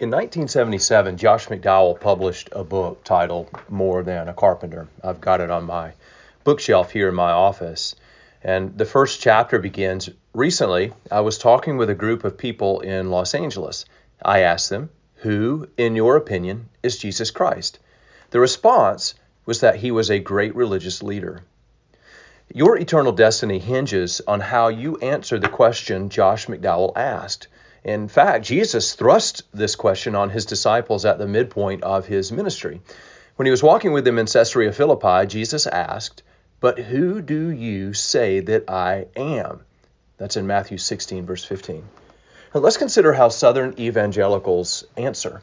In 1977, Josh McDowell published a book titled More Than a Carpenter. I've got it on my bookshelf here in my office. And the first chapter begins Recently, I was talking with a group of people in Los Angeles. I asked them, Who, in your opinion, is Jesus Christ? The response was that he was a great religious leader. Your eternal destiny hinges on how you answer the question Josh McDowell asked. In fact, Jesus thrust this question on his disciples at the midpoint of his ministry. When he was walking with them in Caesarea Philippi, Jesus asked, But who do you say that I am? That's in Matthew 16, verse 15. Now let's consider how Southern evangelicals answer.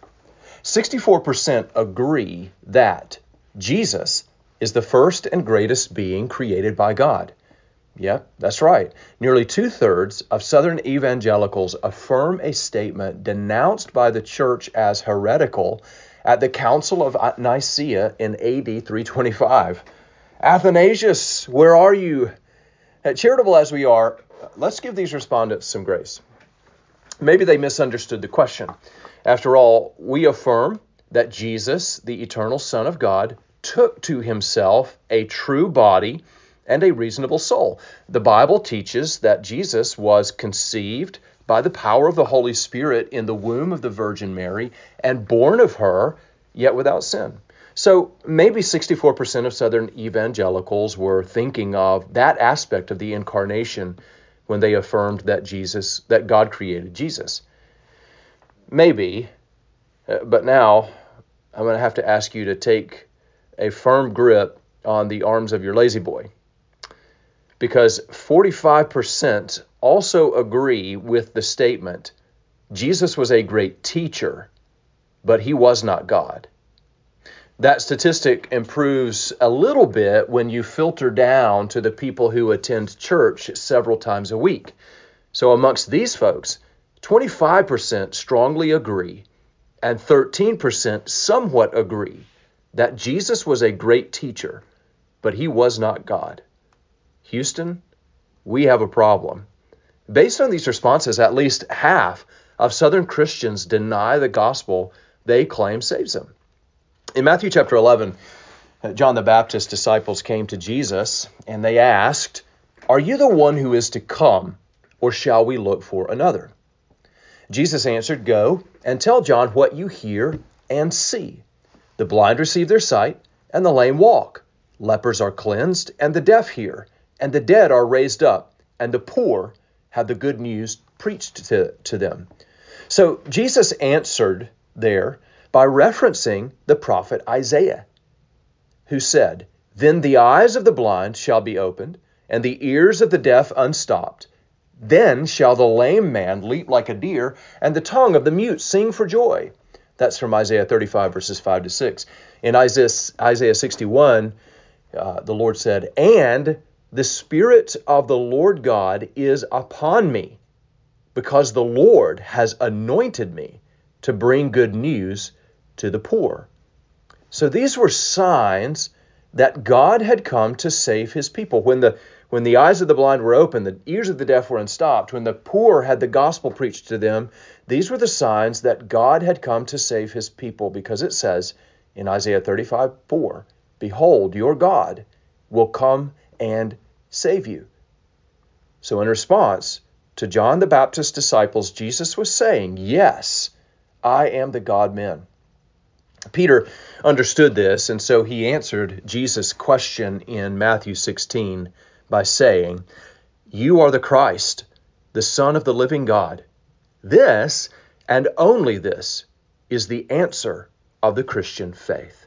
64% agree that Jesus is the first and greatest being created by God. Yep, that's right. Nearly two thirds of Southern evangelicals affirm a statement denounced by the church as heretical at the Council of Nicaea in AD 325. Athanasius, where are you? Uh, charitable as we are, let's give these respondents some grace. Maybe they misunderstood the question. After all, we affirm that Jesus, the eternal Son of God, took to himself a true body and a reasonable soul. The Bible teaches that Jesus was conceived by the power of the Holy Spirit in the womb of the Virgin Mary and born of her, yet without sin. So maybe 64% of Southern evangelicals were thinking of that aspect of the incarnation when they affirmed that Jesus, that God created Jesus. Maybe, uh, but now I'm going to have to ask you to take a firm grip on the arms of your La-Z-Boy because 45% also agree with the statement Jesus was a great teacher, but he was not God. That statistic improves a little bit when you filter down to the people who attend church several times a week. So, amongst these folks, 25% strongly agree and 13% somewhat agree that Jesus was a great teacher, but he was not God. Houston, we have a problem. Based on these responses, at least half of Southern Christians deny the gospel they claim saves them. In Matthew chapter 11, uh, John the Baptist's disciples came to Jesus and they asked, Are you the one who is to come, or shall we look for another? Jesus answered, Go and tell John what you hear and see. The blind receive their sight, and the lame walk. Lepers are cleansed, and the deaf hear and the dead are raised up, and the poor have the good news preached to, to them. So Jesus answered there by referencing the prophet Isaiah, who said, Then the eyes of the blind shall be opened, and the ears of the deaf unstopped. Then shall the lame man leap like a deer, and the tongue of the mute sing for joy. That's from Isaiah 35, verses 5 to 6. In Isaiah, Isaiah 61, uh, the Lord said, And the Spirit of the Lord God is upon me, because the Lord has anointed me to bring good news to the poor. So these were signs that God had come to save his people. When the when the eyes of the blind were opened, the ears of the deaf were unstopped, when the poor had the gospel preached to them, these were the signs that God had come to save his people, because it says in Isaiah 35 4, Behold, your God will come and save you. So, in response to John the Baptist's disciples, Jesus was saying, Yes, I am the God man. Peter understood this, and so he answered Jesus' question in Matthew 16 by saying, You are the Christ, the Son of the living God. This, and only this, is the answer of the Christian faith.